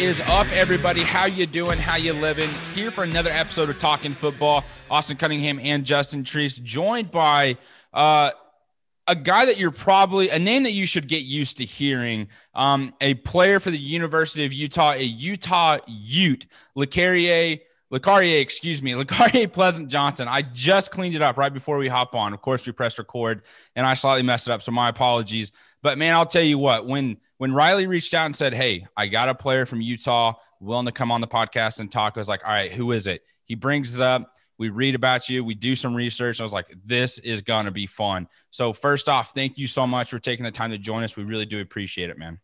is up, everybody? How you doing? How you living? Here for another episode of Talking Football. Austin Cunningham and Justin Treese, joined by uh, a guy that you're probably a name that you should get used to hearing. Um, a player for the University of Utah, a Utah Ute, Lecarrier. Lecarrier, excuse me, Lecarrier Pleasant Johnson. I just cleaned it up right before we hop on. Of course, we press record and I slightly messed it up. So my apologies. But man, I'll tell you what, when when Riley reached out and said, Hey, I got a player from Utah willing to come on the podcast and talk, I was like, All right, who is it? He brings it up. We read about you. We do some research. I was like, this is going to be fun. So, first off, thank you so much for taking the time to join us. We really do appreciate it, man.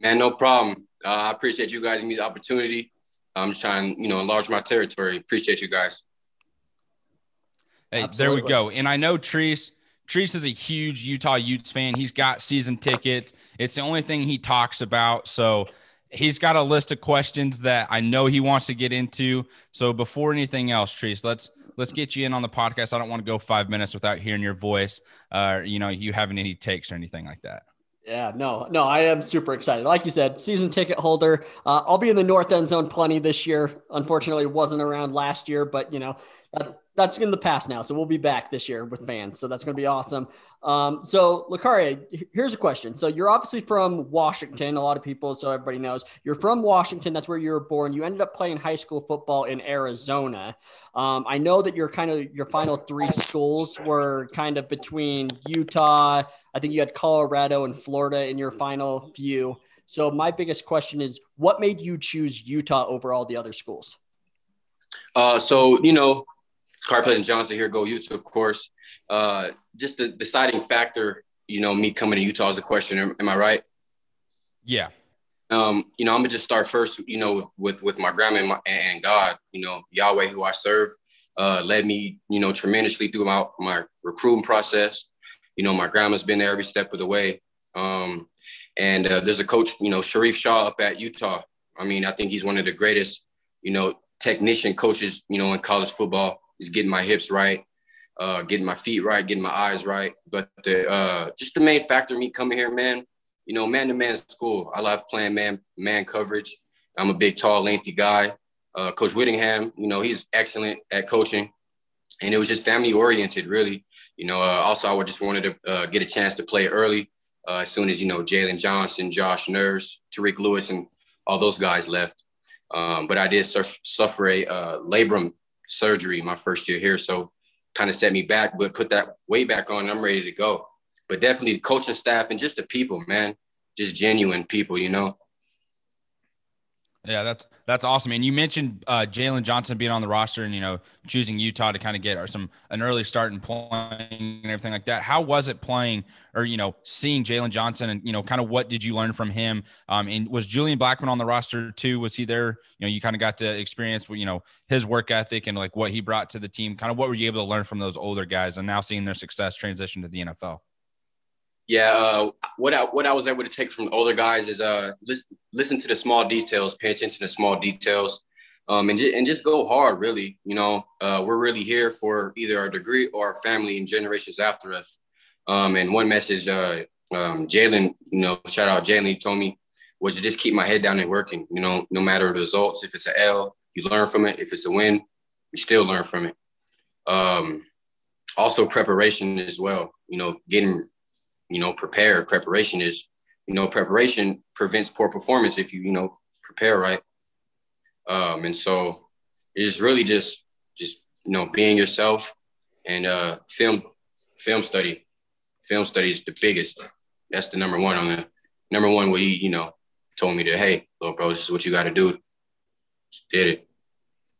Man, no problem. Uh, I appreciate you guys giving me the opportunity. I'm just trying, you know, enlarge my territory. Appreciate you guys. Hey, Absolutely. there we go. And I know Treese, Treese is a huge Utah Utes fan. He's got season tickets. It's the only thing he talks about. So he's got a list of questions that I know he wants to get into. So before anything else, Treese, let's let's get you in on the podcast. I don't want to go five minutes without hearing your voice, uh, you know, you having any takes or anything like that. Yeah, no, no, I am super excited. Like you said, season ticket holder. Uh, I'll be in the north end zone plenty this year. Unfortunately, wasn't around last year, but you know, that, that's in the past now. So we'll be back this year with fans. So that's going to be awesome. Um, so Lecarrier, here's a question. So you're obviously from Washington. A lot of people, so everybody knows, you're from Washington. That's where you were born. You ended up playing high school football in Arizona. Um, I know that your kind of your final three schools were kind of between Utah. I think you had Colorado and Florida in your final few. So my biggest question is, what made you choose Utah over all the other schools? Uh, so you know, Car Pleasant Johnson here, go Utah, of course. Uh, just the deciding factor, you know, me coming to Utah is a question. Am, am I right? Yeah. Um, you know, I'm gonna just start first, you know, with with my grandma and, my, and God, you know, Yahweh, who I serve, uh, led me, you know, tremendously throughout my recruiting process. You know, my grandma's been there every step of the way. Um, and uh, there's a coach, you know, Sharrieff Shah up at Utah. I mean, I think he's one of the greatest, you know, technician coaches, you know, in college football is getting my hips right, uh, getting my feet right, getting my eyes right. But the uh, just the main factor me coming here, man, you know, man to man school. I love playing man man coverage. I'm a big, tall, lengthy guy. Uh, Coach Whittingham, you know, he's excellent at coaching, and it was just family oriented, really. You know, uh, also I just wanted to uh, get a chance to play early. Uh, as soon as you know Jaylon Johnson, Josh Nurse, Tariq Lewis, and all those guys left. Um, but I did suffer a uh, labrum surgery my first year here. So kind of set me back, but put that weight back on. I'm ready to go. But definitely the coaching staff and just the people, man, just genuine people, you know. Yeah, that's that's awesome. And you mentioned uh, Jaylon Johnson being on the roster and you know choosing Utah to kind of get or some an early start and playing and everything like that. How was it playing or you know seeing Jaylon Johnson and you know kind of what did you learn from him? Um, and was Julian Blackmon on the roster too? Was he there? You know, you kind of got to experience you know his work ethic and like what he brought to the team. Kind of what were you able to learn from those older guys and now seeing their success transition to the NFL? Yeah, uh, what I what I was able to take from the older guys is uh listen to the small details, pay attention to small details, um, and just and just go hard. Really, you know, uh, we're really here for either our degree or our family and generations after us. Um, and one message, uh, um, Jaylon, you know, shout out Jaylon, told me was to just keep my head down and working. You know, no matter the results, if it's an L, you learn from it. If it's a win, you still learn from it. Um, also preparation as well. You know, getting you know, prepared. Preparation is, you know, preparation prevents poor performance if you, you know, prepare right. Um, and so it's really just, just, you know, being yourself and uh, film, film study. Film study is the biggest. That's the number one on the number one. What he, you know, told me to, hey, little bro, this is what you got to do. Just did it.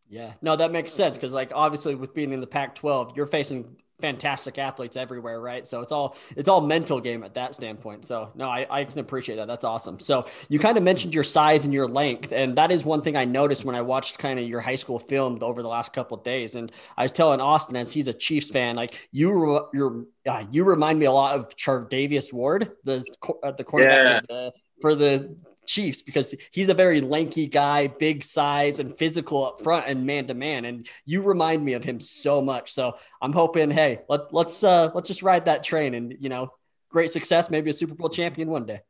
Yeah, no, that makes sense because, like, obviously, with being in the Pac-12, you're facing fantastic athletes everywhere, right? So it's all it's all mental game at that standpoint. So no, I, I can appreciate that. That's awesome. So you kind of mentioned your size and your length, and that is one thing I noticed when I watched kind of your high school filmed over the last couple of days. And I was telling Austin as he's a Chiefs fan, like you you're uh, you remind me a lot of Charvarius Ward, the uh, the quarterback yeah. the, for the Chiefs because he's a very lanky guy, big size and physical up front and man to man. And you remind me of him so much. So I'm hoping, hey, let, let's uh, let's just ride that train and you know, great success, maybe a Super Bowl champion one day.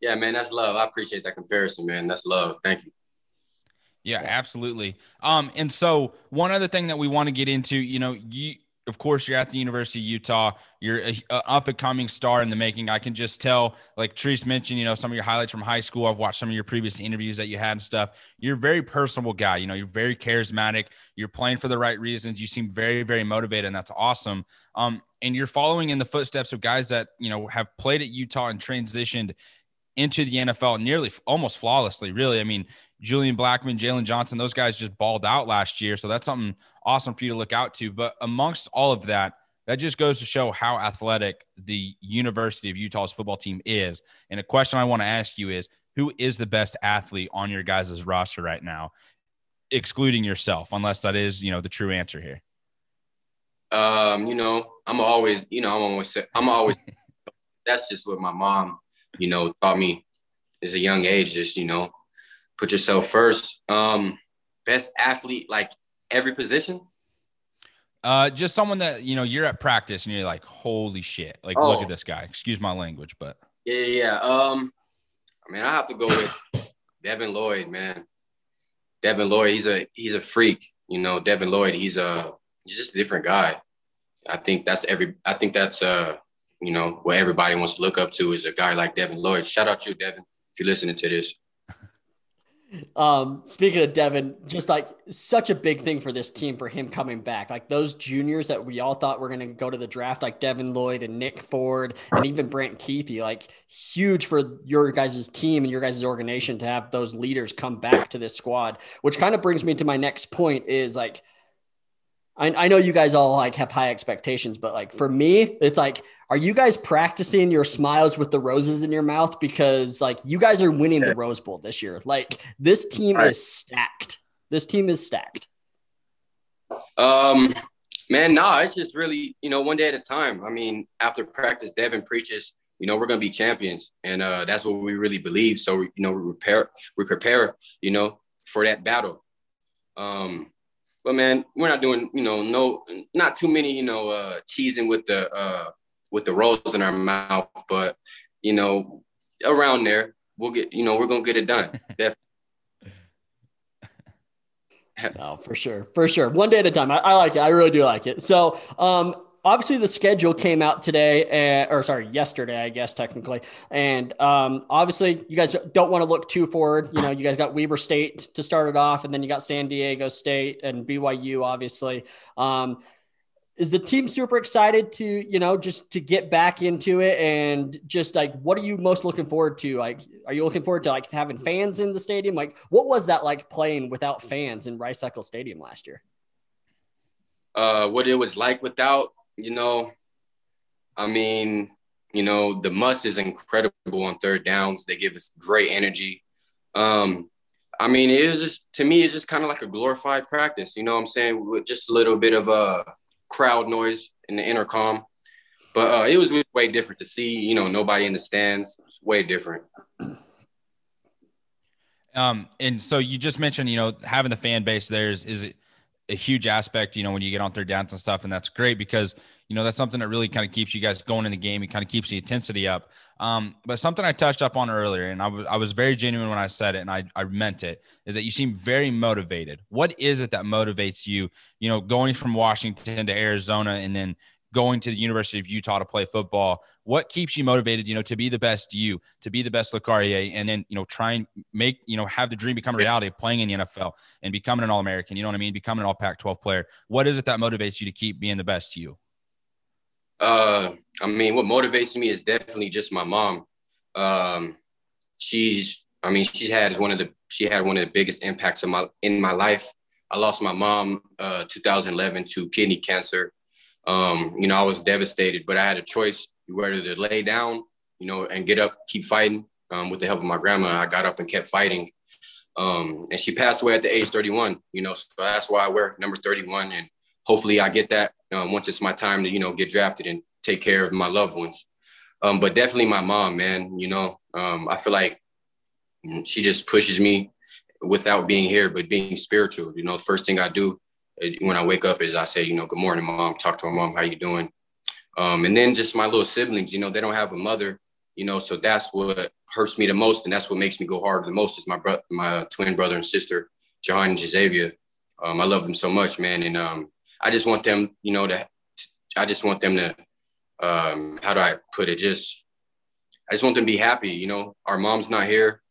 Yeah, man, that's love. I appreciate that comparison, man. That's love. Thank you. Yeah, absolutely. Um, and so one other thing that we want to get into, you know, you of course you're at the University of Utah. You're a, up and coming star in the making. I can just tell, like Treese mentioned, you know, some of your highlights from high school. I've watched some of your previous interviews that you had and stuff. You're a very personable guy. You know, you're very charismatic. You're playing for the right reasons. You seem very, very motivated, and that's awesome. Um, and you're following in the footsteps of guys that you know have played at Utah and transitioned into the NFL nearly almost flawlessly. Really, I mean, Julian Blackmon, Jaylon Johnson, those guys just balled out last year. So that's something awesome for you to look out to. But amongst all of that, that just goes to show how athletic the University of Utah's football team is. And a question I want to ask you is who is the best athlete on your guys' roster right now, excluding yourself, unless that is, you know, the true answer here? Um, you know, I'm always, you know, I'm always, I'm always, that's just what my mom, you know, taught me as a young age, just, you know, put yourself first. Um, best athlete, like every position. Uh, just someone that you know you're at practice and you're like, holy shit! Like, oh. look at this guy. Excuse my language, but yeah, yeah. Um, I mean, I have to go with Devin Lloyd, man. Devin Lloyd, he's a he's a freak. You know, Devin Lloyd, he's a he's just a different guy. I think that's every. I think that's uh, you know, what everybody wants to look up to is a guy like Devin Lloyd. Shout out to you, Devin, if you're listening to this. Um, speaking of Devin, just like such a big thing for this team for him coming back. Like those juniors that we all thought were going to go to the draft, like Devin Lloyd and Nick Ford and even Brant Kuithe, like huge for your guys' team and your guys' organization to have those leaders come back to this squad. Which kind of brings me to my next point is like I, I know you guys all like have high expectations, but like for me, it's like, are you guys practicing your smiles with the roses in your mouth? Because like you guys are winning the Rose Bowl this year. Like this team right. is stacked. This team is stacked. Um, man, nah, it's just really, you know, one day at a time. I mean, after practice, Devin preaches, you know, we're gonna be champions, and uh, that's what we really believe. So, you know, we prepare, we prepare, you know, for that battle. Um, but man, we're not doing, you know, no, not too many, you know, uh, cheesing with the uh, with the rolls in our mouth, but you know, around there, we'll get, you know, we're gonna get it done. Definitely. no, for sure, for sure. One day at a time. I, I like it. I really do like it. So, um, obviously the schedule came out today, uh, or sorry, yesterday, I guess technically. And um, obviously, you guys don't want to look too forward. You know, you guys got Weber State to start it off, and then you got San Diego State and BYU, obviously. Um, is the team super excited to you know just to get back into it and just like what are you most looking forward to like are you looking forward to like having fans in the stadium like what was that like playing without fans in Rice-Eccles Stadium last year uh what it was like without you know, I mean, you know, the must is incredible on third downs. They give us great energy. Um, I mean, it is just to me, it's just kind of like a glorified practice. You know what I'm saying? With just a little bit of a uh, crowd noise in the intercom. But uh, it was way different to see, you know, nobody in the stands. It's way different. Um, and so you just mentioned, you know, having the fan base there is, is it a huge aspect, you know, when you get on third downs and stuff. And that's great because, you know, that's something that really kind of keeps you guys going in the game. It kind of keeps the intensity up. Um, but something I touched up on earlier, and I was, I was very genuine when I said it and I, I meant it, is that you seem very motivated. What is it that motivates you, you know, going from Washington to Arizona and then going to the University of Utah to play football? What keeps you motivated, you know, to be the best you, to be the best LeCarrier, and then, you know, try and make, you know, have the dream become a reality of playing in the NFL and becoming an All American, you know what I mean? Becoming an All Pac 12 player. What is it that motivates you to keep being the best you? Uh, I mean, what motivates me is definitely just my mom. Um, she's, I mean, she had one of the, she had one of the biggest impacts of my, in my life. I lost my mom, uh, 2011 to kidney cancer. Um, you know, I was devastated, but I had a choice whether to lay down, you know, and get up, keep fighting. Um, with the help of my grandma, I got up and kept fighting. Um, and she passed away at the age 31, you know, so that's why I wear number 31. And hopefully I get that um, once it's my time to, you know, get drafted and take care of my loved ones. Um, but definitely my mom, man, you know, um, I feel like she just pushes me without being here, but being spiritual. You know, first thing I do when I wake up is I say, you know, good morning, mom. Talk to my mom. How you doing? Um, and then just my little siblings. You know, they don't have a mother. you know, so that's what hurts me the most, and that's what makes me go hard the most is my bro- my twin brother and sister, John and Xavier. Um, I love them so much, man, and um, I just want them, you know, to I just want them to, um, how do I put it? Just I just want them to be happy. You know, our mom's not here,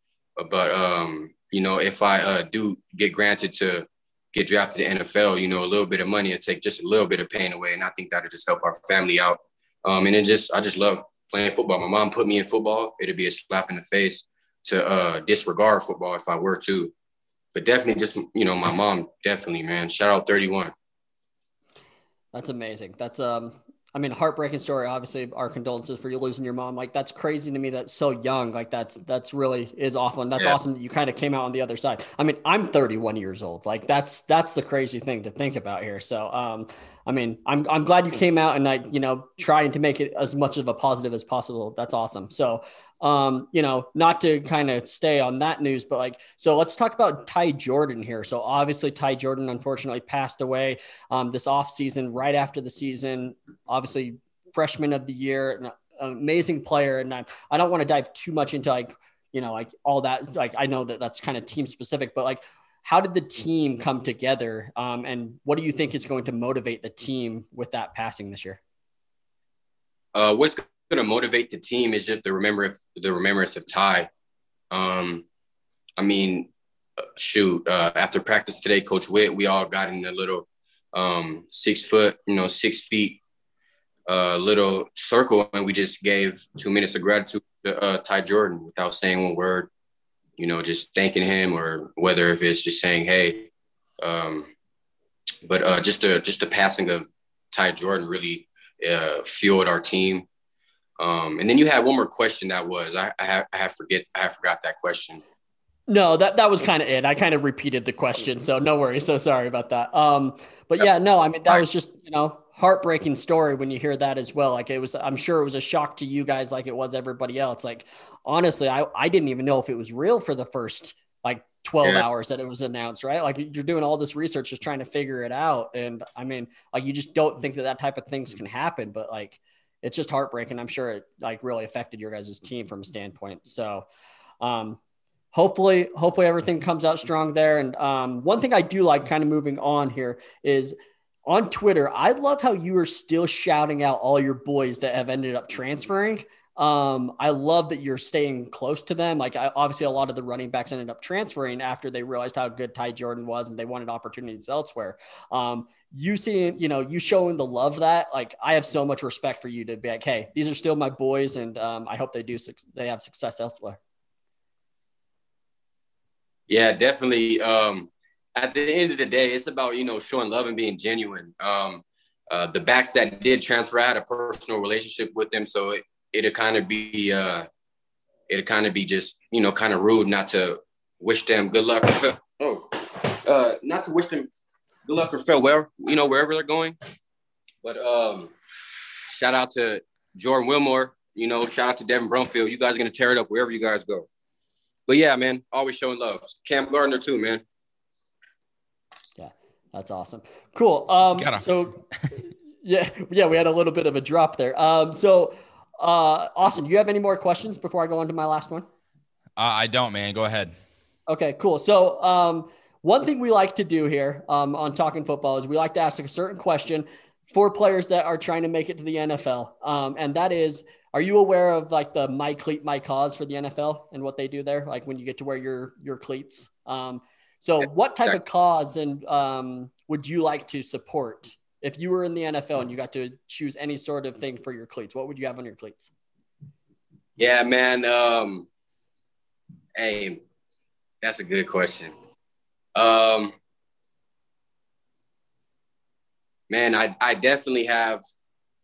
but um, you know, if I uh, do get granted to get drafted to NFL, you know, a little bit of money will take just a little bit of pain away, and I think that'll just help our family out. Um, and it just I just love playing football. My mom put me in football. It'd be a slap in the face to uh, disregard football if I were to. But definitely, just you know, my mom definitely, man. Shout out 31. That's amazing. That's um I mean, heartbreaking story. Obviously, our condolences for you losing your mom. Like that's crazy to me. That's so young. Like that's that's really is awful, and that's yeah. awesome that you kind of came out on the other side. I mean, I'm 31 years old. Like that's that's the crazy thing to think about here. So, um, I mean, I'm I'm glad you came out and I, you know, trying to make it as much of a positive as possible. That's awesome. So, um, you know, not to kind of stay on that news, but like, so let's talk about Ty Jordan here. So obviously, Ty Jordan unfortunately passed away um, this off season, right after the season. Obviously, freshman of the year, an amazing player, and I, I don't want to dive too much into like, you know, like all that. Like, I know that that's kind of team specific, but like, how did the team come together? Um, and what do you think is going to motivate the team with that passing this year? Uh, what's going to motivate the team is just the remembrance, the remembrance of Ty. Um, I mean, shoot, uh, after practice today, Coach Whitt, we all got in a little um, six foot, you know, six feet, uh, little circle, and we just gave two minutes of gratitude to uh, Ty Jordan without saying one word. You know, just thanking him, or whether if it's just saying, "Hey," um, but uh, just the just the passing of Ty Jordan really uh, fueled our team. Um, and then you had one more question that was I, I have I have forget I have forgot that question. No, that that was kind of it. I kind of repeated the question, so no worries. So sorry about that. Um, but yeah, no, I mean that was just you know heartbreaking story when you hear that as well. Like it was, I'm sure it was a shock to you guys, like it was everybody else. Like honestly, I I didn't even know if it was real for the first like 12 yeah. hours that it was announced, right? Like you're doing all this research just trying to figure it out, and I mean, like you just don't think that that type of things can happen, but like it's just heartbreaking. I'm sure it like really affected your guys' team from a standpoint. So, um, hopefully, hopefully everything comes out strong there. And um, one thing I do like, kind of moving on here, is on Twitter. I love how you are still shouting out all your boys that have ended up transferring. Um, I love that you're staying close to them. Like I, obviously, a lot of the running backs ended up transferring after they realized how good Ty Jordan was, and they wanted opportunities elsewhere. Um, you seeing, you know, you showing the love that, like, I have so much respect for you to be like, hey, these are still my boys, and um, I hope they do they have success elsewhere. Yeah, definitely. Um, at the end of the day, it's about you know showing love and being genuine. Um, uh, the backs that did transfer, I had a personal relationship with them, so it, it'd kind of be uh, it'd kind of be just you know kind of rude not to wish them good luck. Oh, uh, not to wish them good luck or farewell, you know wherever they're going. But um, shout out to Jordan Wilmore. You know, shout out to Devin Brumfield. You guys are gonna tear it up wherever you guys go. But yeah, man, always showing love. Cam Gardner too, man. Yeah, that's awesome. Cool. Um, so yeah, yeah, we had a little bit of a drop there. Um, so uh, Austin, do you have any more questions before I go on to my last one? Uh, I don't, man. Go ahead. Okay, cool. So, um, one thing we like to do here um, on Talking Football is we like to ask a certain question for players that are trying to make it to the NFL. Um, and that is, are you aware of like the My Cleat, My Cause for the NFL and what they do there? Like when you get to wear your, your cleats. Um, so what type of cause and um, would you like to support if you were in the NFL and you got to choose any sort of thing for your cleats, what would you have on your cleats? Yeah, man. Um, hey, that's a good question. Um, man, I, I definitely have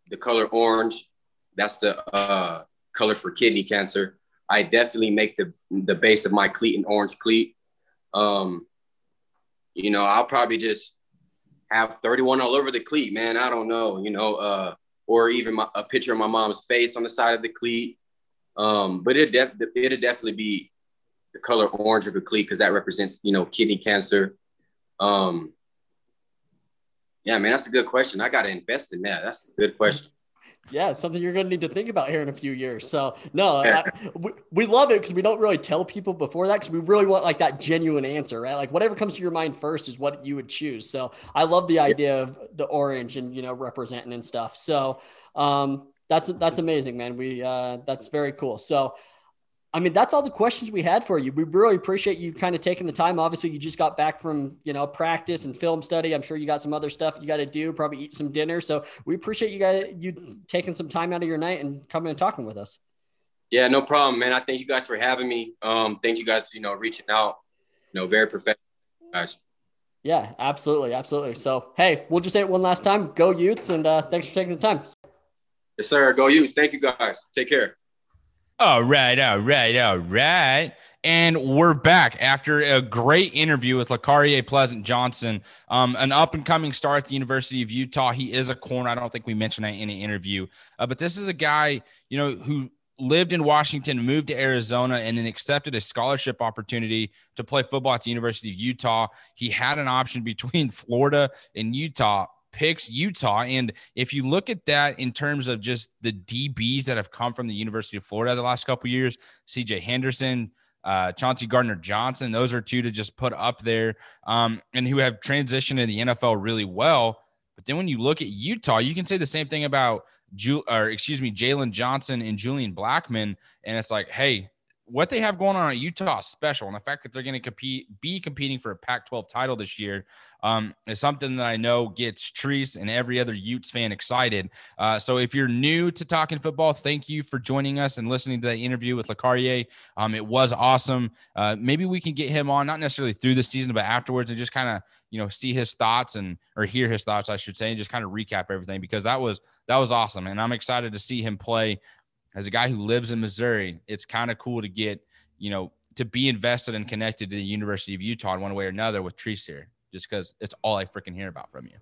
the color orange. That's the uh, color for kidney cancer. I definitely make the the base of my cleat an orange cleat. Um, you know, I'll probably just have 31 all over the cleat, man. I don't know, you know, uh, or even my, a picture of my mom's face on the side of the cleat. Um, but it def- it'd definitely be the color orange of the cleat because that represents, you know, kidney cancer. Um, yeah, man, that's a good question. I got to invest in that. That's a good question. Yeah, something you're going to need to think about here in a few years. So no, I, we, we love it because we don't really tell people before that because we really want like that genuine answer, right? Like whatever comes to your mind first is what you would choose. So I love the idea of the orange and you know representing and stuff. So um, that's that's amazing, man. We uh, that's very cool. So. I mean, that's all the questions we had for you. We really appreciate you kind of taking the time. Obviously, you just got back from, you know, practice and film study. I'm sure you got some other stuff you got to do, probably eat some dinner. So we appreciate you guys, you taking some time out of your night and coming and talking with us. Yeah, no problem, man. I thank you guys for having me. Um, thank you guys, you know, reaching out, you know, very professional guys. Yeah, absolutely. Absolutely. So, hey, we'll just say it one last time. Go Utes. And uh, thanks for taking the time. Yes, sir. Go Utes. Thank you guys. Take care. All right, all right, all right. And we're back after a great interview with Lacaria Pleasant Johnson, um, an up and coming star at the University of Utah. He is a corner. I don't think we mentioned that in an interview, uh, but this is a guy, you know, who lived in Washington, moved to Arizona, and then accepted a scholarship opportunity to play football at the University of Utah. He had an option between Florida and Utah picks Utah. And if you look at that in terms of just the DBs that have come from the University of Florida the last couple years, CJ Henderson, uh, Chauncey Gardner Johnson, those are two to just put up there um, and who have transitioned in the NFL really well. But then when you look at Utah, you can say the same thing about Ju- or excuse me, Jaylon Johnson and Julian Blackmon, And it's like, hey, what they have going on at Utah is special, and the fact that they're going to compete, be competing for a Pac-12 title this year, um, is something that I know gets Treese and every other Utes fan excited. Uh, so if you're new to talking football, thank you for joining us and listening to that interview with Lacaria. Um, it was awesome. Uh, maybe we can get him on, not necessarily through the season, but afterwards, and just kind of you know see his thoughts and or hear his thoughts, I should say, and just kind of recap everything because that was that was awesome, and I'm excited to see him play as a guy who lives in Missouri, it's kind of cool to get, you know, to be invested and connected to the University of Utah in one way or another with Treese here, just because it's all I freaking hear about from you.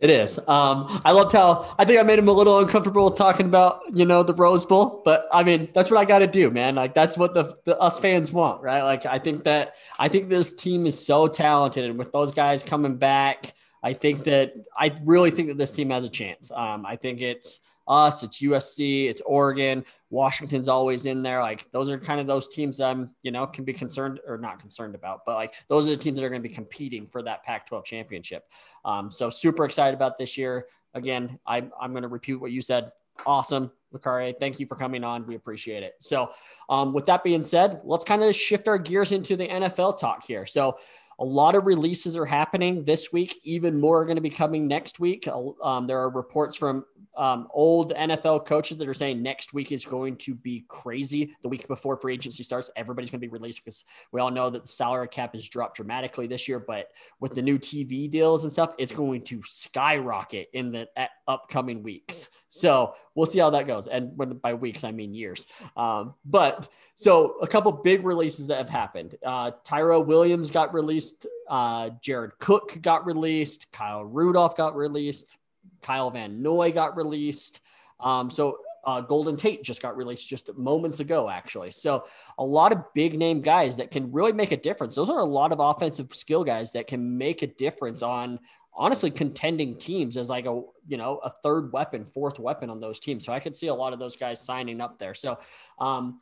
It is. Um, I loved how I think I made him a little uncomfortable talking about, you know, the Rose Bowl, but I mean, that's what I got to do, man. Like that's what the, the, us fans want, right? Like I think that I think this team is so talented, and with those guys coming back, I think that I really think that this team has a chance. Um, I think it's us, it's USC, it's Oregon, Washington's always in there. Like those are kind of those teams that I'm, you know, can be concerned or not concerned about, but like those are the teams that are going to be competing for that Pac-12 championship. Um, so super excited about this year. Again, I, I'm going to repeat what you said. Awesome. Lacaria, thank you for coming on. We appreciate it. So, um, with that being said, let's kind of shift our gears into the NFL talk here. So, a lot of releases are happening this week. Even more are going to be coming next week. Um, there are reports from um, old NFL coaches that are saying next week is going to be crazy. The week before free agency starts, everybody's going to be released because we all know that the salary cap has dropped dramatically this year. But with the new TV deals and stuff, it's going to skyrocket in the upcoming weeks. So we'll see how that goes. And when by weeks, I mean years. Um, but so a couple big releases that have happened. Uh, Tyrell Williams got released. Uh, Jared Cook got released. Kyle Rudolph got released. Kyle Van Noy got released. Um, so uh, Golden Tate just got released just moments ago, actually. So a lot of big name guys that can really make a difference. Those are a lot of offensive skill guys that can make a difference on honestly contending teams as like a you know a third weapon, fourth weapon on those teams. So I could see a lot of those guys signing up there. So um,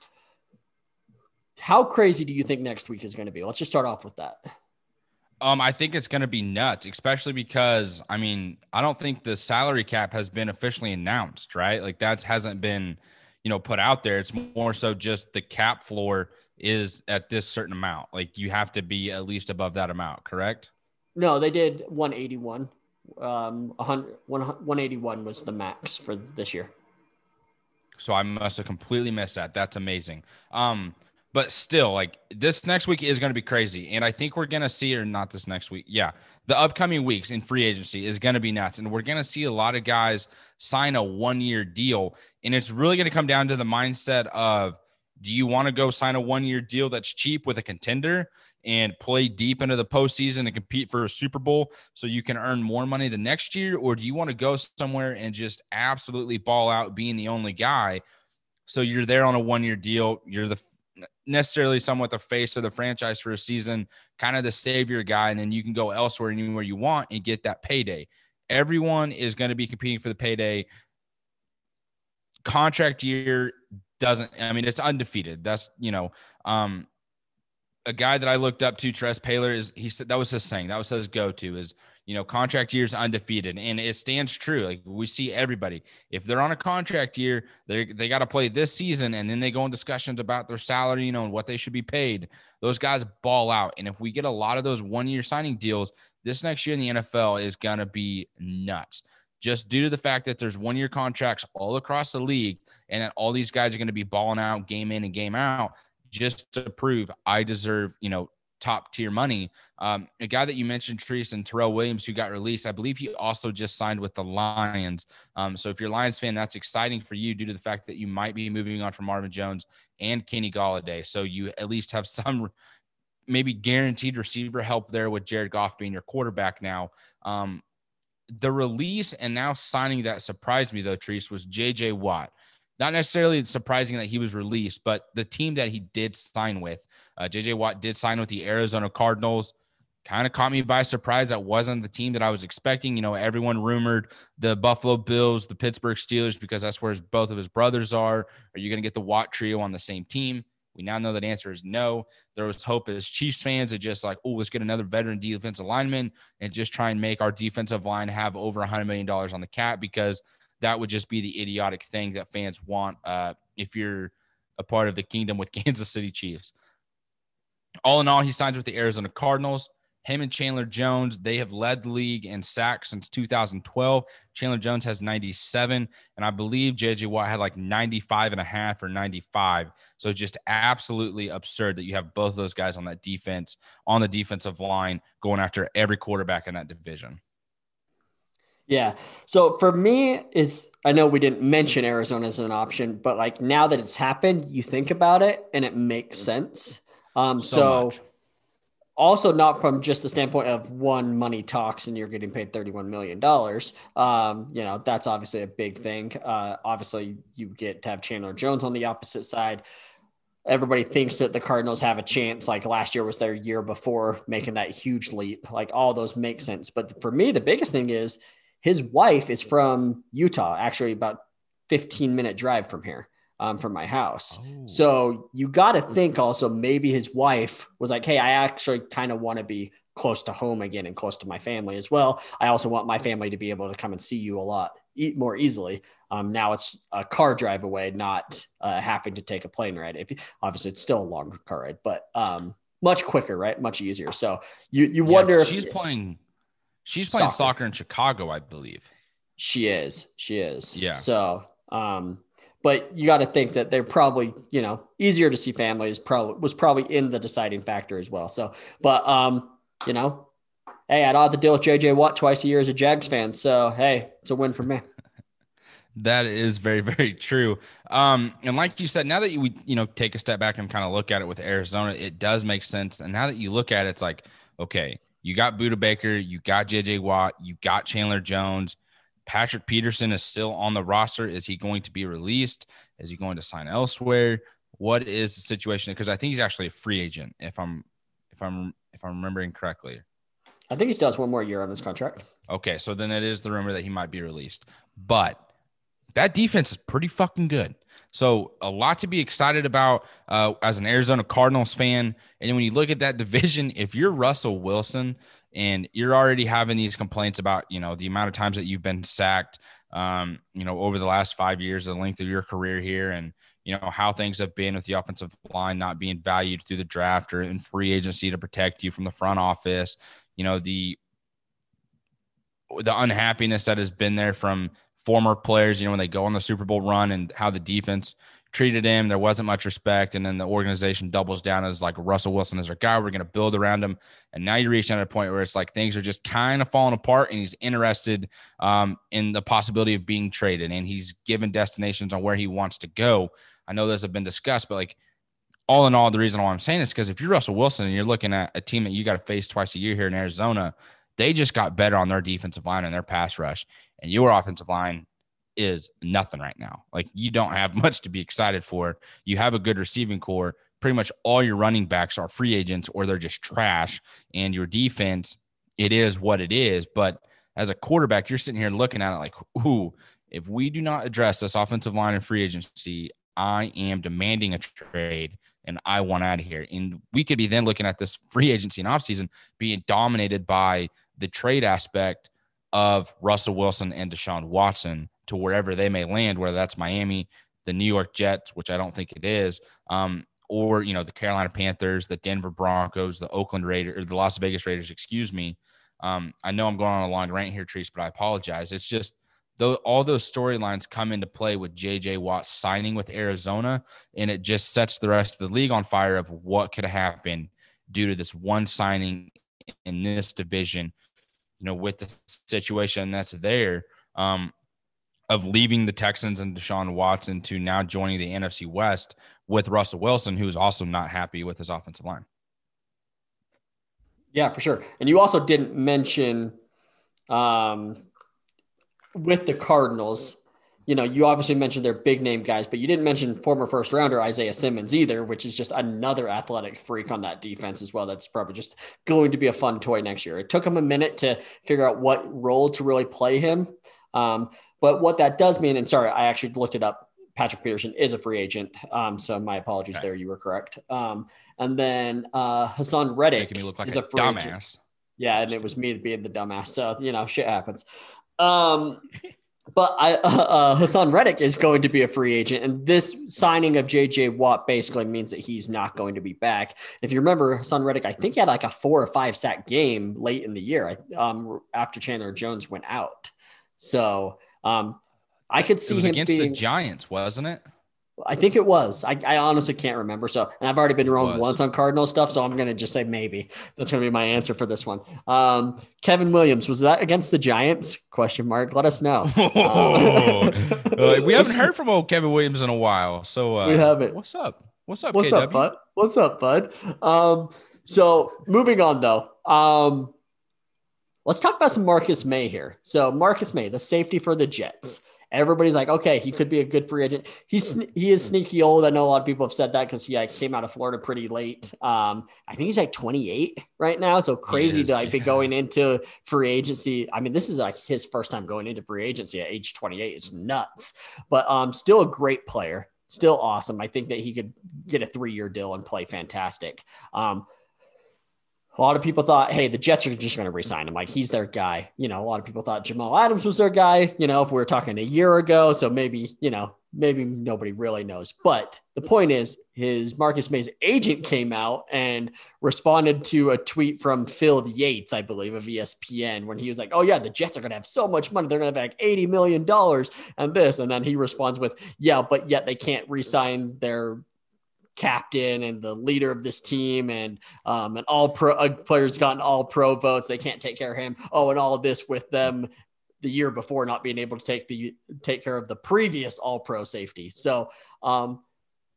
how crazy do you think next week is going to be? Let's just start off with that. Um, I think it's going to be nuts, especially because I mean, I don't think the salary cap has been officially announced, right? Like that hasn't been, you know, put out there. It's more so just the cap floor is at this certain amount. Like you have to be at least above that amount, correct? No, they did 181. Um, 100, 181 was the max for this year. So I must have completely missed that. That's amazing. Um, but still like this next week is going to be crazy and i think we're going to see or not this next week yeah the upcoming weeks in free agency is going to be nuts and we're going to see a lot of guys sign a one year deal and it's really going to come down to the mindset of do you want to go sign a one year deal that's cheap with a contender and play deep into the postseason and compete for a Super Bowl so you can earn more money the next year? Or do you want to go somewhere and just absolutely ball out being the only guy? So you're there on a one year deal. You're the necessarily somewhat the face of the franchise for a season, kind of the savior guy, and then you can go elsewhere anywhere you want and get that payday. Everyone is going to be competing for the payday. contract year doesn't. I mean, it's undefeated. That's you know, um, a guy that I looked up to, Tress Paler, is he said that was his saying. That was his go-to is you know, contract years undefeated. And it stands true. Like we see everybody. If they're on a contract year, they they got to play this season and then they go in discussions about their salary, you know, and what they should be paid. Those guys ball out. And if we get a lot of those one-year signing deals, this next year in the NFL is gonna be nuts. Just due to the fact that there's one-year contracts all across the league and that all these guys are going to be balling out game in and game out just to prove I deserve, you know, top tier money. Um, a guy that you mentioned, Treese and Tyrell Williams, who got released, I believe he also just signed with the Lions. Um, so if you're a Lions fan, that's exciting for you due to the fact that you might be moving on from Marvin Jones and Kenny Golladay. So you at least have some maybe guaranteed receiver help there with Jared Goff being your quarterback now. Um, the release and now signing that surprised me though, Treese, was JJ Watt not necessarily surprising that he was released, but the team that he did sign with, uh, JJ Watt did sign with the Arizona Cardinals. Kind of caught me by surprise. That wasn't the team that I was expecting. You know, everyone rumored the Buffalo Bills, the Pittsburgh Steelers, because that's where his, both of his brothers are. Are you going to get the Watt trio on the same team? We now know that answer is no. There was hope as Chiefs fans to just like, oh, let's get another veteran defensive lineman and just try and make our defensive line have over $100 million on the cap because – that would just be the idiotic thing that fans want uh, if you're a part of the kingdom with Kansas City Chiefs. All in all, he signs with the Arizona Cardinals. Him and Chandler Jones, they have led the league in sacks since 2012. Chandler Jones has 97, and I believe JJ Watt had like 95 and a half or 95. So just absolutely absurd that you have both of those guys on that defense, on the defensive line, going after every quarterback in that division. Yeah. So for me, is I know we didn't mention Arizona as an option, but like now that it's happened, you think about it and it makes sense. Um, so, so also not from just the standpoint of one money talks and you're getting paid $31 million. Um, you know, that's obviously a big thing. Uh, obviously you get to have Chandler Jones on the opposite side. Everybody thinks that the Cardinals have a chance. Like last year was their year before making that huge leap. Like all those make sense. But for me, the biggest thing is his wife is from Utah, actually about 15 minute drive from here, um, from my house. Oh. So you got to think also maybe his wife was like, Hey, I actually kind of want to be close to home again and close to my family as well. I also want my family to be able to come and see you a lot eat more easily. Um, now it's a car drive away, not uh, having to take a plane ride. If obviously it's still a long car ride, but um, much quicker, right? Much easier. So you you yeah, wonder she's if, playing She's playing soccer. soccer in Chicago, I believe. She is. She is. Yeah. So, um, but you got to think that they're probably, you know, easier to see families probably was probably in the deciding factor as well. So, but um, you know, hey, I don't have to deal with JJ Watt twice a year as a Jags fan. So, hey, it's a win for me. That is very, very true. Um, and like you said, now that you you know take a step back and kind of look at it with Arizona, it does make sense. And now that you look at it, it's like, okay, you got Budda Baker, you got JJ Watt, you got Chandler Jones. Patrick Peterson is still on the roster. Is he going to be released? Is he going to sign elsewhere? What is the situation? Because I think he's actually a free agent, if I'm if I'm if I'm remembering correctly. I think he still has one more year on his contract. Okay, so then it is the rumor that he might be released. But that defense is pretty fucking good. So a lot to be excited about uh, as an Arizona Cardinals fan. And when you look at that division, if you're Russell Wilson and you're already having these complaints about, you know, the amount of times that you've been sacked, um, you know, over the last five years, the length of your career here, and you know how things have been with the offensive line not being valued through the draft or in free agency to protect you from the front office. You know the the unhappiness that has been there from former players, you know, when they go on the Super Bowl run and how the defense treated him, there wasn't much respect. And then the organization doubles down as like Russell Wilson is our guy. We're going to build around him. And now you're reaching at a point where it's like things are just kind of falling apart and he's interested um, in the possibility of being traded and he's given destinations on where he wants to go. I know those have been discussed, but like all in all, the reason why I'm saying this because if you're Russell Wilson and you're looking at a team that you got to face twice a year here in Arizona, they just got better on their defensive line and their pass rush, and your offensive line is nothing right now. Like you don't have much to be excited for. You have a good receiving core. Pretty much all your running backs are free agents or they're just trash. And your defense, it is what it is. But as a quarterback, you're sitting here looking at it like, ooh, If we do not address this offensive line and free agency, I am demanding a trade and I want out of here. And we could be then looking at this free agency and offseason being dominated by the trade aspect of Russell Wilson and Deshaun Watson to wherever they may land, whether that's Miami, the New York Jets, which I don't think it is, um, or you know the Carolina Panthers, the Denver Broncos, the Oakland Raiders, or the Las Vegas Raiders. Excuse me. Um, I know I'm going on a long rant here, Treese, but I apologize. It's just though all those storylines come into play with JJ Watt signing with Arizona, and it just sets the rest of the league on fire of what could happen due to this one signing in this division. You know, with the situation that's there. Um, of leaving the Texans and Deshaun Watson to now joining the NFC West with Russell Wilson, who's also not happy with his offensive line. Yeah, for sure. And you also didn't mention um, with the Cardinals, you know, you obviously mentioned their big name guys, but you didn't mention former first rounder Isaiah Simmons either, which is just another athletic freak on that defense as well. That's probably just going to be a fun toy next year. It took him a minute to figure out what role to really play him. Um, but what that does mean, and sorry, I actually looked it up. Patrick Peterson is a free agent. Um, so my apologies okay. there. You were correct. Um, and then uh, Haason Reddick Making me look like is a, a free dumbass. Agent. Yeah, and it was me being the dumbass. So you know, shit happens. Um, but I, uh, uh, Haason Reddick is going to be a free agent, and this signing of JJ Watt basically means that he's not going to be back. If you remember, Haason Reddick, I think he had like a four or five sack game late in the year um, after Chandler Jones went out. So um, I could see him against being, the Giants, wasn't it? I think it was. I, I honestly can't remember. So, and I've already been wrong once on Cardinal stuff, so I'm going to just say maybe. That's going to be my answer for this one. Um, Kevin Williams was that against the Giants? Question mark. Let us know. uh, we haven't heard from old Kevin Williams in a while, so uh, we haven't. What's up? What's up? What's KW? up, bud? What's up, bud? Um, so moving on though. Um, let's talk about some Marcus Maye here. So Marcus Maye, the safety for the Jets. Everybody's like, okay, he could be a good free agent. He's he is sneaky old. I know a lot of people have said that because he like, came out of Florida pretty late. Um, I think he's like 28 right now, so crazy to like be going into free agency. I mean, this is like his first time going into free agency at age 28. It's nuts, but um, still a great player, still awesome. I think that he could get a three year deal and play fantastic. Um, a lot of people thought, hey, the Jets are just going to resign him. Like he's their guy. You know, a lot of people thought Jamal Adams was their guy, you know, if we were talking a year ago. So maybe, you know, maybe nobody really knows. But the point is, his Marcus Maye's agent came out and responded to a tweet from Field Yates, I believe, of ESPN, when he was like, Oh, yeah, the Jets are going to have so much money. They're going to have like $80 million and this. And then he responds with, Yeah, but yet they can't resign their captain and the leader of this team and um, and all pro uh, players gotten all pro votes they can't take care of him oh and all of this with them the year before not being able to take the take care of the previous all pro safety so um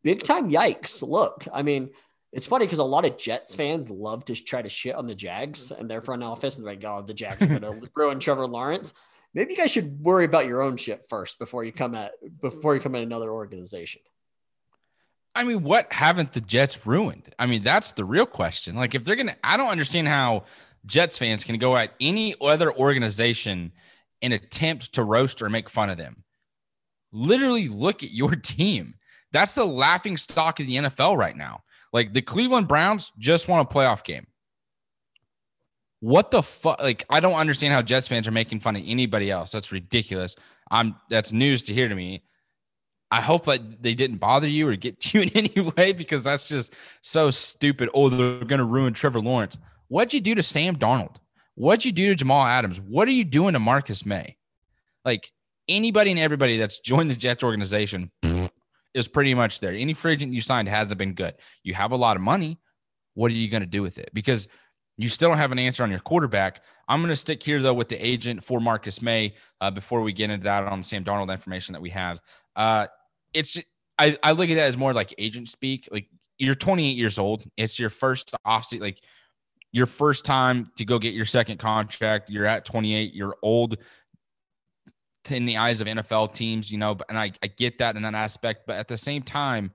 big time yikes look i mean it's funny because a lot of Jets fans love to try to shit on the Jags and their front office and like, oh, the Jags are going to ruin Trevor Lawrence. Maybe you guys should worry about your own shit first before you come at before you come at another organization. I mean, what haven't the Jets ruined? I mean, that's the real question. Like, if they're going to, I don't understand how Jets fans can go at any other organization and attempt to roast or make fun of them. Literally, look at your team. That's the laughing stock of the NFL right now. Like, the Cleveland Browns just won a playoff game. What the fuck? Like, I don't understand how Jets fans are making fun of anybody else. That's ridiculous. I'm that's news to hear to me. I hope that they didn't bother you or get to you in any way because that's just so stupid. Oh, they're going to ruin Trevor Lawrence. What'd you do to Sam Darnold? What'd you do to Jamal Adams? What are you doing to Marcus Maye? Like anybody and everybody that's joined the Jets organization is pretty much there. Any free agent you signed hasn't been good. You have a lot of money. What are you going to do with it? Because you still don't have an answer on your quarterback. I'm going to stick here though with the agent for Marcus Maye uh, before we get into that on the Sam Darnold information that we have. Uh, it's I, I look at that as more like agent speak. Like you're 28 years old. It's your first off like your first time to go get your second contract. You're at 28. You're old in the eyes of NFL teams, you know, and I, I get that in that aspect. But at the same time,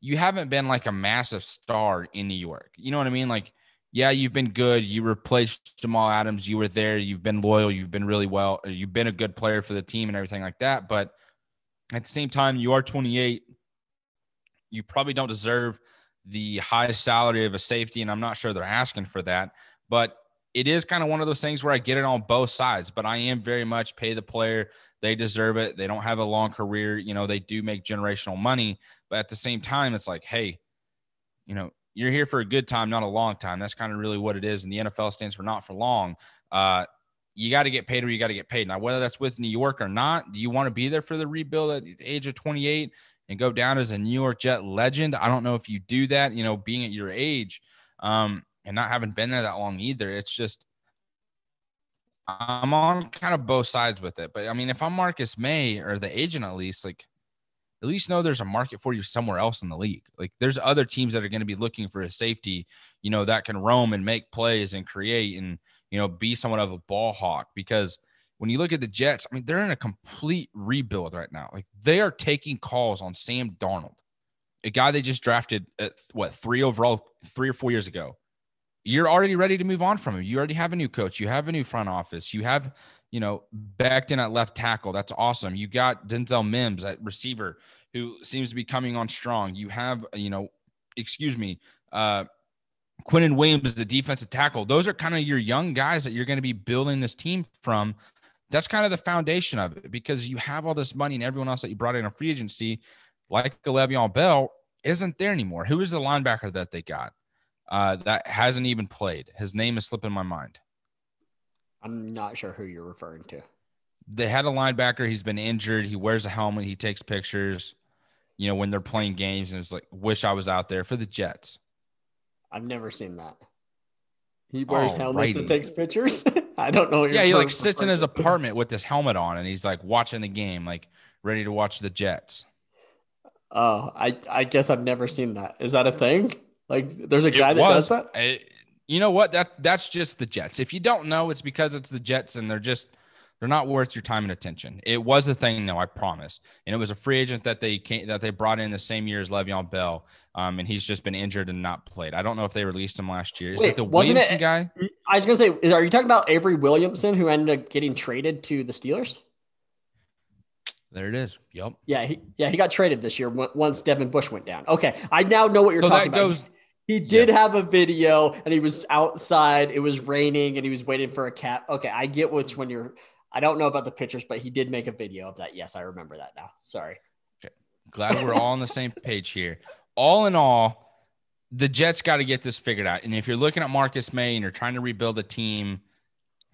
you haven't been like a massive star in New York. You know what I mean? Like yeah, you've been good. You replaced Jamal Adams. You were there. You've been loyal. You've been really well. You've been a good player for the team and everything like that. But at the same time, you are 28. You probably don't deserve the highest salary of a safety. And I'm not sure they're asking for that. But it is kind of one of those things where I get it on both sides, but I am very much pay the player. They deserve it. They don't have a long career. You know, they do make generational money. But at the same time, it's like, hey, you know, you're here for a good time, not a long time. That's kind of really what it is. And the NFL stands for not for long. Uh, you got to get paid or you got to get paid. Now, whether that's with New York or not, do you want to be there for the rebuild at the age of 28 and go down as a New York Jet legend? I don't know if you do that, you know, being at your age um, and not having been there that long either. It's just, I'm on kind of both sides with it. But I mean, if I'm Marcus Maye or the agent at least, like at least know there's a market for you somewhere else in the league. Like there's other teams that are going to be looking for a safety, you know, that can roam and make plays and create and, you know, be somewhat of a ball hawk. Because when you look at the Jets, I mean, they're in a complete rebuild right now. Like they are taking calls on Sam Darnold, a guy they just drafted at what three overall, three or four years ago. You're already ready to move on from him. You already have a new coach. You have a new front office. You have you know, Becton at left tackle. That's awesome. You got Denzel Mims at receiver, who seems to be coming on strong. You have, you know, excuse me, uh, Quinnen Williams is a defensive tackle. Those are kind of your young guys that you're going to be building this team from. That's kind of the foundation of it because you have all this money and everyone else that you brought in a free agency, like Le'Veon Bell, isn't there anymore. Who is the linebacker that they got uh, that hasn't even played? His name is slipping my mind. I'm not sure who you're referring to. They had a linebacker. He's been injured. He wears a helmet. He takes pictures, you know, when they're playing games. And it's like, wish I was out there for the Jets. I've never seen that. He wears oh, helmets and takes pictures. I don't know. yeah, he like sits in his apartment with his helmet on, and he's like watching the game, like ready to watch the Jets. Oh, I I guess I've never seen that. Is that a thing? Like, there's a guy it that was, does that. It, you know what? That that's just the Jets. If you don't know, it's because it's the Jets and they're just they're not worth your time and attention. It was a thing, though, I promise. And it was a free agent that they came, that they brought in the same year as Le'Veon Bell. Um, and he's just been injured and not played. I don't know if they released him last year. Is Wait, it the Williamson it, guy? I was gonna say, is, are you talking about Avery Williamson who ended up getting traded to the Steelers? There it is. Yep. Yeah, he, yeah, he got traded this year once Devin Bush went down. Okay, I now know what you're so talking that goes, about. He did yeah. have a video and he was outside. It was raining and he was waiting for a cat. Okay, I get which one you're. I don't know about the pictures, but he did make a video of that. Yes, I remember that now. Sorry. Okay. Glad we're all on the same page here. All in all, the Jets got to get this figured out. And if you're looking at Marcus Maye and you're trying to rebuild a team,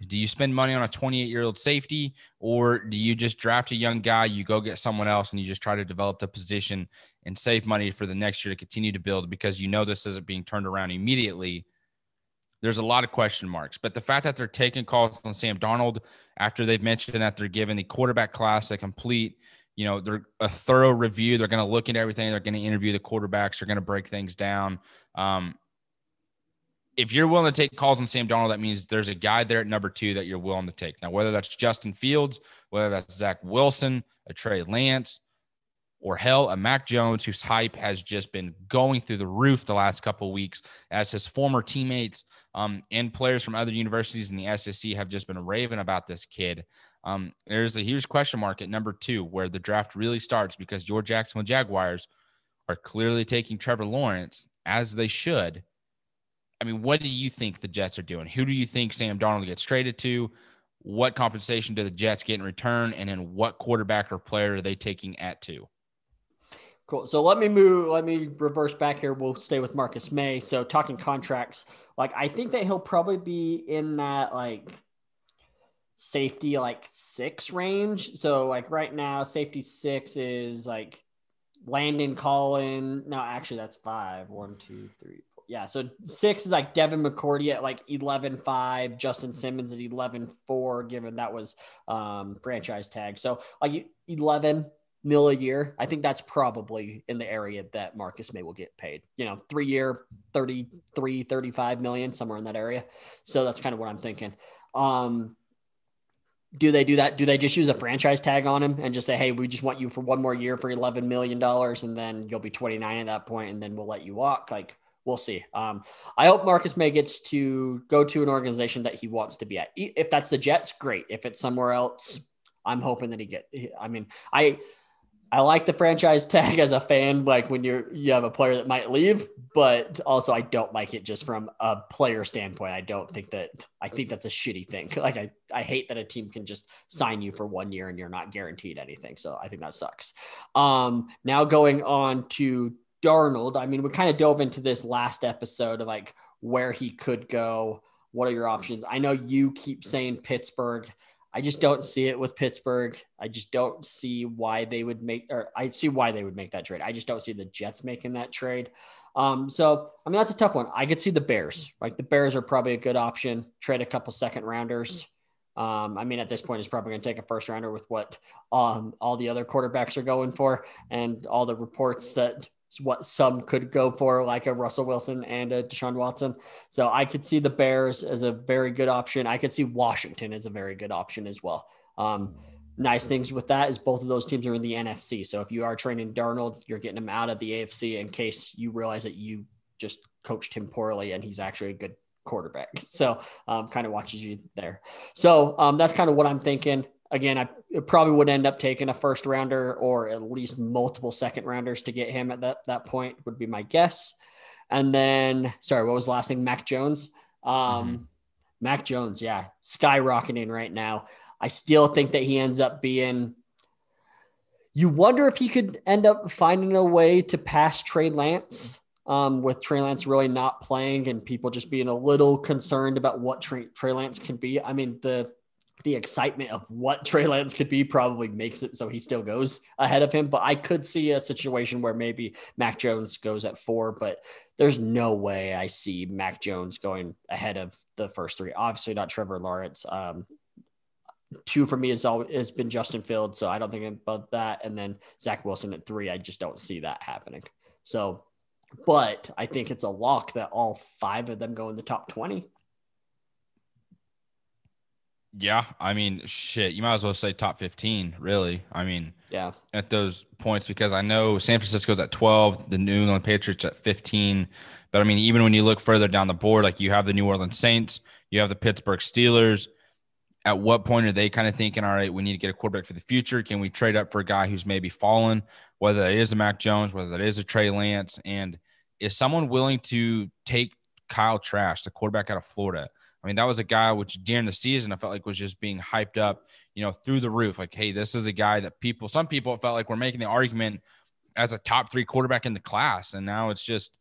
do you spend money on a 28 year old safety or do you just draft a young guy, you go get someone else and you just try to develop the position and save money for the next year to continue to build because you know this isn't being turned around immediately? There's a lot of question marks. But the fact that they're taking calls on Sam Darnold after they've mentioned that they're giving the quarterback class a complete, you know, they're a thorough review. They're going to look at everything. They're going to interview the quarterbacks. They're going to break things down. Um, if you're willing to take calls on Sam Darnold, that means there's a guy there at number two that you're willing to take. Now, whether that's Justin Fields, whether that's Zach Wilson, a Trey Lance, or hell, a Mac Jones, whose hype has just been going through the roof the last couple weeks, as his former teammates um, and players from other universities in the SEC have just been raving about this kid. Um, there's a huge question mark at number two, where the draft really starts because your Jacksonville Jaguars are clearly taking Trevor Lawrence as they should I mean, what do you think the Jets are doing? Who do you think Sam Darnold gets traded to? What compensation do the Jets get in return? And then what quarterback or player are they taking at two? Cool. So let me move. Let me reverse back here. We'll stay with Marcus Maye. So talking contracts, like I think that he'll probably be in that like safety like six range. So like right now, safety six is like Landon Collin. No, actually that's five. One, two, three, yeah. So six is like Devin McCourty at like 11 5, Justin Simmons at 11 4, given that was um, franchise tag. So like 11 mil a year. I think that's probably in the area that Marcus Maye will get paid. You know, three year, 33, 35 million, somewhere in that area. So that's kind of what I'm thinking. Um, do they do that? Do they just use a franchise tag on him and just say, "Hey, we just want you for one more year for eleven million dollars, and then you'll be twenty nine at that point, and then we'll let you walk"? Like, we'll see. Um, I hope Marcus Maye gets to go to an organization that he wants to be at. If that's the Jets, great. If it's somewhere else, I'm hoping that he get. I mean, I I like the franchise tag as a fan, like when you're you have a player that might leave, but also I don't like it just from a player standpoint. I don't think that I think that's a shitty thing. Like I, I hate that a team can just sign you for one year and you're not guaranteed anything. So I think that sucks. Um, now going on to Darnold, I mean, we kind of dove into this last episode of like where he could go. What are your options? I know you keep saying Pittsburgh. I just don't see it with Pittsburgh. I just don't see why they would make, or I see why they would make that trade. I just don't see the Jets making that trade. Um, so I mean that's a tough one. I could see the Bears. Like the Bears are probably a good option. Trade a couple second rounders. Um, I mean, at this point, it's probably going to take a first rounder with what um, all the other quarterbacks are going for, and all the reports that what some could go for, like a Russell Wilson and a Deshaun Watson. So I could see the Bears as a very good option. I could see Washington as a very good option as well. Um, nice things with that is both of those teams are in the NFC. So if you are training Darnold, you're getting him out of the AFC in case you realize that you just coached him poorly and he's actually a good quarterback. So um, kind of watches you there. So um, that's kind of what I'm thinking again, I probably would end up taking a first rounder or at least multiple second rounders to get him at that, that point would be my guess. And then, sorry, what was the last thing? Mac Jones. Um, mm-hmm. Mac Jones, yeah, skyrocketing right now. I still think that he ends up being. You wonder if he could end up finding a way to pass Trey Lance, um, with Trey Lance really not playing and people just being a little concerned about what Trey, Trey Lance can be. I mean, the the excitement of what Trey Lance could be probably makes it so he still goes ahead of him. But I could see a situation where maybe Mac Jones goes at four, but there's no way I see Mac Jones going ahead of the first three. Obviously, not Trevor Lawrence. Um, two for me has always has been Justin Fields, so I don't think about that. And then Zach Wilson at three, I just don't see that happening. So, but I think it's a lock that all five of them go in the top twenty. Yeah, I mean, shit, you might as well say top 15, really. I mean, yeah, at those points because I know San Francisco's at 12, the New England Patriots at 15. But I mean, even when you look further down the board, like you have the New Orleans Saints, you have the Pittsburgh Steelers. At what point are they kind of thinking, all right, we need to get a quarterback for the future? Can we trade up for a guy who's maybe fallen, whether it is a Mac Jones, whether it is a Trey Lance? And is someone willing to take Kyle Trask, the quarterback out of Florida? I mean, that was a guy which during the season I felt like was just being hyped up, you know, through the roof. Like, hey, this is a guy that people, some people felt like were making the argument as a top three quarterback in the class. And now it's just,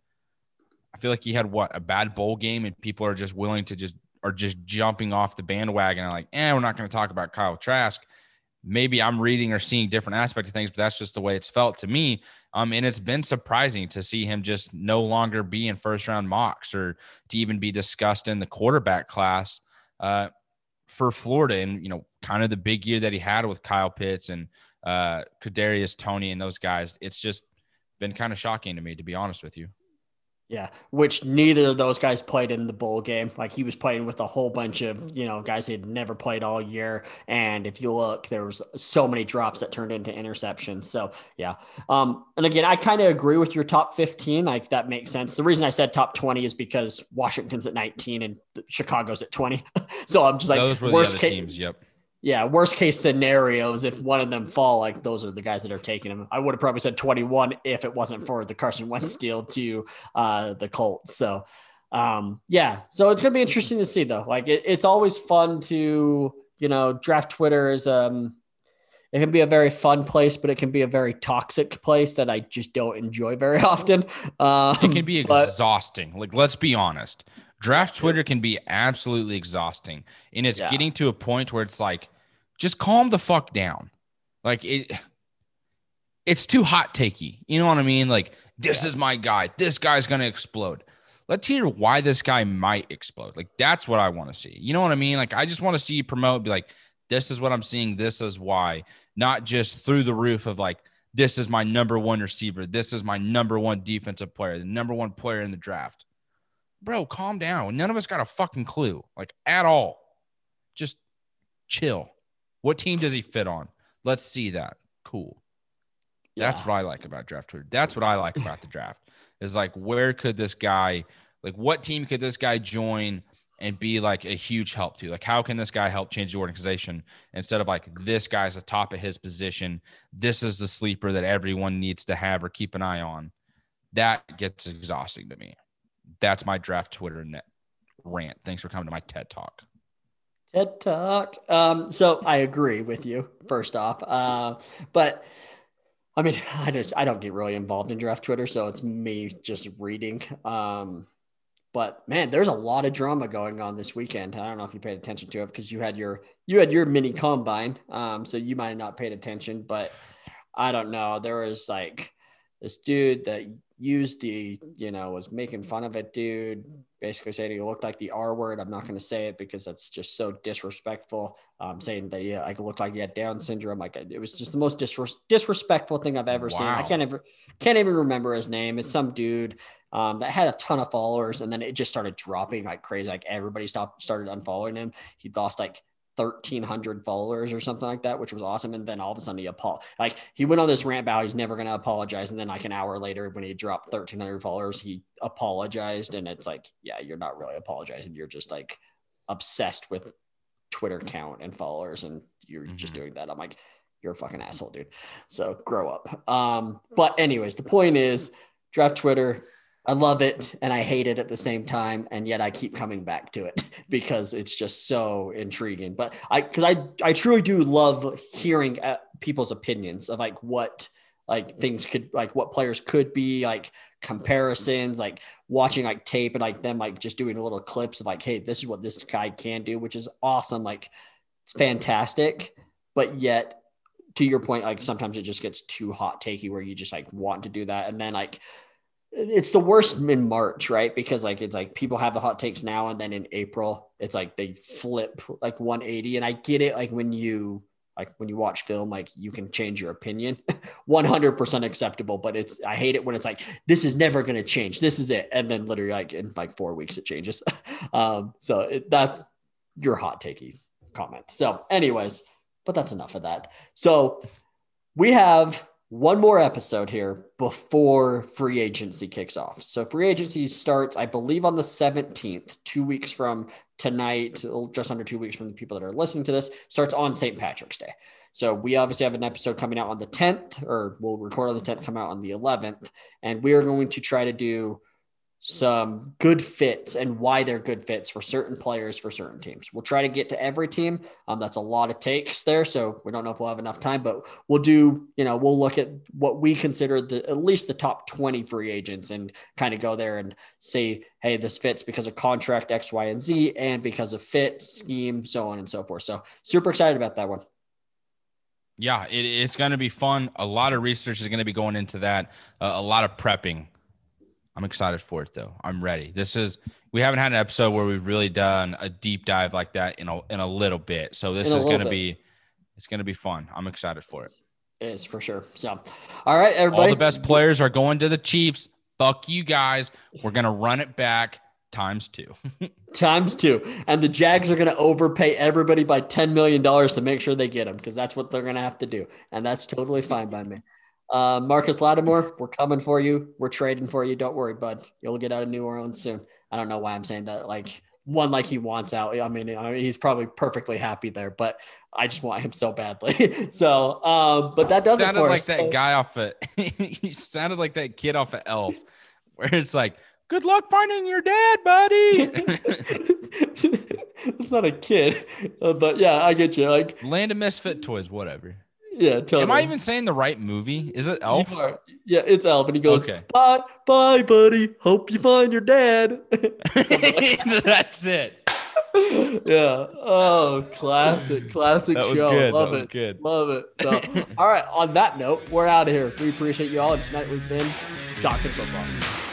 I feel like he had what a bad bowl game, and people are just willing to just are just jumping off the bandwagon and like, eh, we're not going to talk about Kyle Trask maybe I'm reading or seeing different aspects of things, but that's just the way it's felt to me. Um, and it's been surprising to see him just no longer be in first round mocks or to even be discussed in the quarterback class uh, for Florida. And you know, kind of the big year that he had with Kyle Pitts and uh, Kadarius Toney and those guys. It's just been kind of shocking to me, to be honest with you. Yeah, which neither of those guys played in the bowl game. Like he was playing with a whole bunch of, you know, guys he had never played all year. And if you look, there was so many drops that turned into interceptions. So yeah. Um, and again, I kind of agree with your top 15. Like that makes sense. The reason I said top 20 is because Washington's at 19 and Chicago's at 20. so I'm just like those were worst the other case, teams. Yep yeah, worst case scenarios, if one of them fall, like those are the guys that are taking him. I would have probably said 21 if it wasn't for the Carson Wentz deal to uh, the Colts. So, um, yeah, so it's going to be interesting to see though. Like it, it's always fun to, you know, draft Twitter is, um, it can be a very fun place, but it can be a very toxic place that I just don't enjoy very often. Um, it can be exhausting. But, like, let's be honest. Draft Twitter can be absolutely exhausting. And it's yeah. getting to a point where it's like, just calm the fuck down. Like it it's too hot takey. You know what I mean? Like, this yeah. is my guy. This guy's gonna explode. Let's hear why this guy might explode. Like, that's what I want to see. You know what I mean? Like, I just want to see you promote, be like, this is what I'm seeing. This is why, not just through the roof of like, this is my number one receiver. This is my number one defensive player, the number one player in the draft bro, calm down. None of us got a fucking clue, like at all. Just chill. What team does he fit on? Let's see that. Cool. Yeah. That's what I like about draft Twitter. That's what I like about the draft. is like where could this guy like what team could this guy join and be like a huge help to like how can this guy help change the organization instead of like this guy's the top of his position this is the sleeper that everyone needs to have or keep an eye on that gets exhausting to me that's my draft twitter net rant thanks for coming to my ted talk TED Talk. Um, so I agree with you, first off. Uh, but I mean, I just I don't get really involved in draft Twitter, so it's me just reading. Um, but man, there's a lot of drama going on this weekend. I don't know if you paid attention to it because you had your you had your mini combine, um, so you might have not paid attention. But I don't know. There was like this dude that used the, you know, was making fun of it, dude, basically saying he looked like the R word. I'm not going to say it because that's just so disrespectful. Um, saying that yeah, like looked like he had Down syndrome. Like it was just the most disres- disrespectful thing I've ever wow. seen. I can't ever can't even remember his name. It's some dude um, that had a ton of followers, and then it just started dropping like crazy. Like everybody stopped started unfollowing him. He lost like 1300 followers or something like that, which was awesome. And then all of a sudden he apologized. Like he went on this rant about he's never going to apologize. And then like an hour later, when he dropped 1300 followers, he apologized. And it's like, yeah, you're not really apologizing. You're just like obsessed with Twitter count and followers. And you're mm-hmm. just doing that. I'm like, you're a fucking asshole, dude. So grow up. Um, but anyways, the point is draft Twitter I love it and I hate it at the same time, and yet I keep coming back to it because it's just so intriguing. But I, because I, I truly do love hearing uh, people's opinions of like what like things could like what players could be like comparisons like watching like tape and like them like just doing little clips of like hey this is what this guy can do which is awesome like it's fantastic but yet to your point like sometimes it just gets too hot takey where you just like want to do that and then like it's the worst in March, right? Because like it's like people have the hot takes now and then in April, it's like they flip like 180. And I get it, like when you like when you watch film, like you can change your opinion 100% acceptable. But it's I hate it when it's like this is never gonna change. This is it. And then literally like in like four weeks it changes. um, so it, that's your hot takey comment. So, anyways, but that's enough of that. So we have one more episode here before free agency kicks off. So free agency starts, I believe, on the 17th, two weeks from tonight, just under two weeks from the people that are listening to this, starts on St. Patrick's Day. So we obviously have an episode coming out on the 10th, or we'll record on the 10th, come out on the 11th, and we are going to try to do some good fits and why they're good fits for certain players for certain teams. We'll try to get to every team. Um, that's a lot of takes there, so we don't know if we'll have enough time, but we'll do. You know, we'll look at what we consider the at least the top twenty free agents and kind of go there and say, hey, this fits because of contract X, Y, and Z, and because of fit scheme, so on and so forth. So super excited about that one. Yeah, it, it's going to be fun. A lot of research is going to be going into that. Uh, a lot of prepping I'm excited for it though. I'm ready. This is we haven't had an episode where we've really done a deep dive like that in a in a little bit. So this is going to be it's going to be fun. I'm excited for it. It is for sure. So, all right, everybody. All the best players are going to the Chiefs. Fuck you guys. We're going to run it back times two. times two. And the Jags are going to overpay everybody by $10 million to make sure they get them because that's what they're going to have to do. And that's totally fine by me. Uh, Marcus Lattimore, we're coming for you. We're trading for you. Don't worry, bud. You'll get out of New Orleans soon. I don't know why I'm saying that. Like one, like he wants out. I mean, I mean he's probably perfectly happy there, but I just want him so badly. so, um, but that doesn't sounded like us. that so, guy off of. he sounded like that kid off of Elf, where it's like, "Good luck finding your dad, buddy." it's not a kid, uh, but yeah, I get you. Like Land of Misfit Toys, whatever. Yeah, totally. Am I even saying the right movie? Is it Elf? Yeah, it's Elf, and he goes, okay. "Bye, bye, buddy. Hope you find your dad." That's it. yeah. Oh, classic, classic that show. Good. Love it. Good. Love it. So, all right. On that note, we're out of here. We appreciate you all. And tonight we've been talking football.